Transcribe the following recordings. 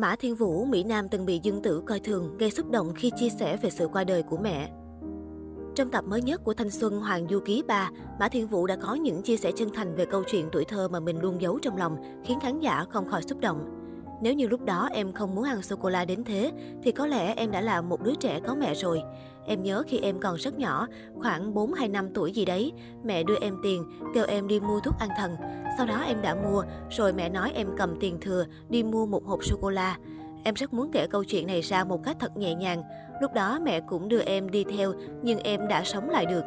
Mã Thiên Vũ, Mỹ Nam từng bị Dương Tử coi thường, gây xúc động khi chia sẻ về sự qua đời của mẹ. Trong tập mới nhất của Thanh Xuân Hoàng Du Ký 3, Mã Thiên Vũ đã có những chia sẻ chân thành về câu chuyện tuổi thơ mà mình luôn giấu trong lòng, khiến khán giả không khỏi xúc động. Nếu như lúc đó em không muốn ăn sô-cô-la đến thế, thì có lẽ em đã là một đứa trẻ có mẹ rồi. Em nhớ khi em còn rất nhỏ, khoảng 4 hay 5 tuổi gì đấy, mẹ đưa em tiền, kêu em đi mua thuốc an thần. Sau đó em đã mua, rồi mẹ nói em cầm tiền thừa, đi mua một hộp sô-cô-la. Em rất muốn kể câu chuyện này ra một cách thật nhẹ nhàng. Lúc đó mẹ cũng đưa em đi theo, nhưng em đã sống lại được.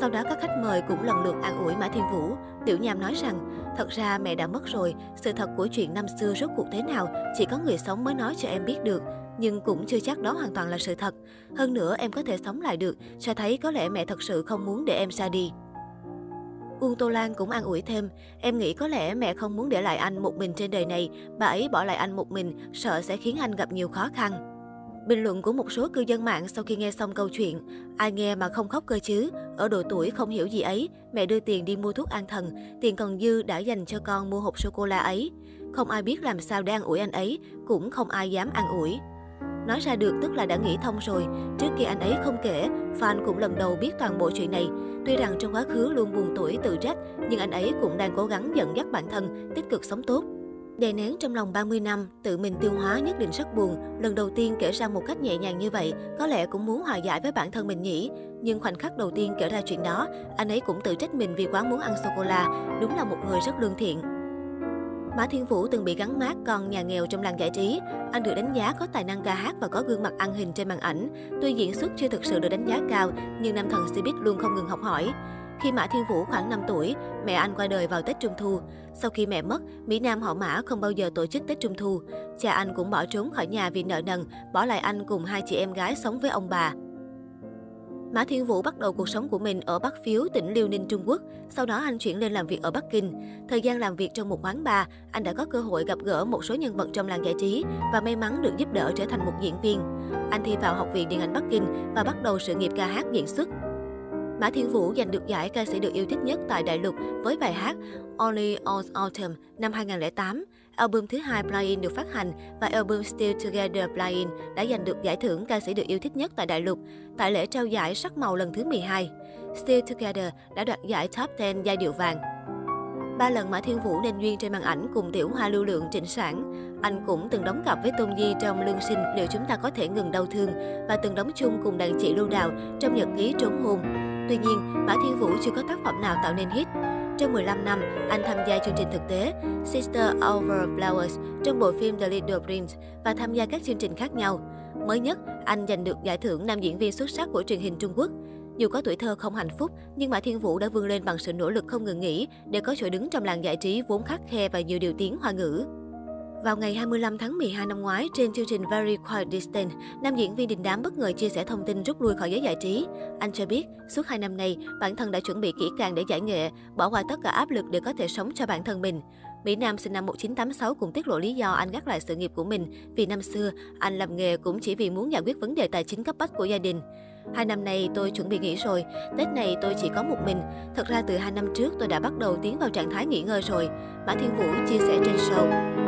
Sau đó các khách mời cũng lần lượt an ủi Mã Thiên Vũ. Tiểu Nham nói rằng, thật ra mẹ đã mất rồi, sự thật của chuyện năm xưa rốt cuộc thế nào, chỉ có người sống mới nói cho em biết được. Nhưng cũng chưa chắc đó hoàn toàn là sự thật. Hơn nữa em có thể sống lại được, cho thấy có lẽ mẹ thật sự không muốn để em ra đi. Uông Tô Lan cũng an ủi thêm, em nghĩ có lẽ mẹ không muốn để lại anh một mình trên đời này, bà ấy bỏ lại anh một mình, sợ sẽ khiến anh gặp nhiều khó khăn. Bình luận của một số cư dân mạng sau khi nghe xong câu chuyện, ai nghe mà không khóc cơ chứ, ở độ tuổi không hiểu gì ấy, mẹ đưa tiền đi mua thuốc an thần, tiền còn dư đã dành cho con mua hộp sô-cô-la ấy. Không ai biết làm sao để an ủi anh ấy, cũng không ai dám an ủi. Nói ra được tức là đã nghĩ thông rồi. Trước kia anh ấy không kể, fan cũng lần đầu biết toàn bộ chuyện này. Tuy rằng trong quá khứ luôn buồn tuổi tự trách, nhưng anh ấy cũng đang cố gắng dẫn dắt bản thân, tích cực sống tốt. Đè nén trong lòng 30 năm, tự mình tiêu hóa nhất định rất buồn. Lần đầu tiên kể ra một cách nhẹ nhàng như vậy, có lẽ cũng muốn hòa giải với bản thân mình nhỉ. Nhưng khoảnh khắc đầu tiên kể ra chuyện đó, anh ấy cũng tự trách mình vì quá muốn ăn sô-cô-la. Đúng là một người rất lương thiện. Mã Thiên Vũ từng bị gắn mát con nhà nghèo trong làng giải trí. Anh được đánh giá có tài năng ca hát và có gương mặt ăn hình trên màn ảnh. Tuy diễn xuất chưa thực sự được đánh giá cao, nhưng nam thần Cbiz luôn không ngừng học hỏi. Khi Mã Thiên Vũ khoảng 5 tuổi, mẹ anh qua đời vào Tết Trung Thu. Sau khi mẹ mất, Mỹ Nam họ Mã không bao giờ tổ chức Tết Trung Thu. Cha anh cũng bỏ trốn khỏi nhà vì nợ nần, bỏ lại anh cùng hai chị em gái sống với ông bà. Mã Thiên Vũ bắt đầu cuộc sống của mình ở Bắc Phiếu, tỉnh Liêu Ninh, Trung Quốc. Sau đó anh chuyển lên làm việc ở Bắc Kinh. Thời gian làm việc trong một quán bar, anh đã có cơ hội gặp gỡ một số nhân vật trong làng giải trí và may mắn được giúp đỡ trở thành một diễn viên. Anh thi vào Học viện Điện ảnh Bắc Kinh và bắt đầu sự nghiệp ca hát diễn xuất. Mã Thiên Vũ giành được giải ca sĩ được yêu thích nhất tại đại lục với bài hát Only on Autumn năm 2008. Album thứ hai Blind được phát hành và album Still Together Blind đã giành được giải thưởng ca sĩ được yêu thích nhất tại đại lục tại lễ trao giải sắc màu lần thứ 12. Still Together đã đoạt giải Top 10 giai điệu vàng. Ba lần Mã Thiên Vũ nên duyên trên màn ảnh cùng tiểu hoa lưu lượng trịnh sản. Anh cũng từng đóng cặp với Tôn Di trong Lương Sinh Liệu Chúng Ta Có Thể Ngừng Đau Thương và từng đóng chung cùng đàn chị Lưu Đào trong Nhật ký Trốn Hôn. Tuy nhiên, Mã Thiên Vũ chưa có tác phẩm nào tạo nên hit. Trong 15 năm, anh tham gia chương trình thực tế Sister Over Flowers trong bộ phim The Little Prince và tham gia các chương trình khác nhau. Mới nhất, anh giành được giải thưởng nam diễn viên xuất sắc của truyền hình Trung Quốc. Dù có tuổi thơ không hạnh phúc, nhưng Mã Thiên Vũ đã vươn lên bằng sự nỗ lực không ngừng nghỉ để có chỗ đứng trong làng giải trí vốn khắc khe và nhiều điều tiếng hoa ngữ. Vào ngày 25 tháng 12 năm ngoái, trên chương trình Very Quiet Distance, nam diễn viên đình đám bất ngờ chia sẻ thông tin rút lui khỏi giới giải trí. Anh cho biết, suốt hai năm nay, bản thân đã chuẩn bị kỹ càng để giải nghệ, bỏ qua tất cả áp lực để có thể sống cho bản thân mình. Mỹ Nam sinh năm 1986 cũng tiết lộ lý do anh gác lại sự nghiệp của mình vì năm xưa anh làm nghề cũng chỉ vì muốn giải quyết vấn đề tài chính cấp bách của gia đình. Hai năm nay tôi chuẩn bị nghỉ rồi, Tết này tôi chỉ có một mình. Thật ra từ hai năm trước tôi đã bắt đầu tiến vào trạng thái nghỉ ngơi rồi. Mã Thiên Vũ chia sẻ trên show.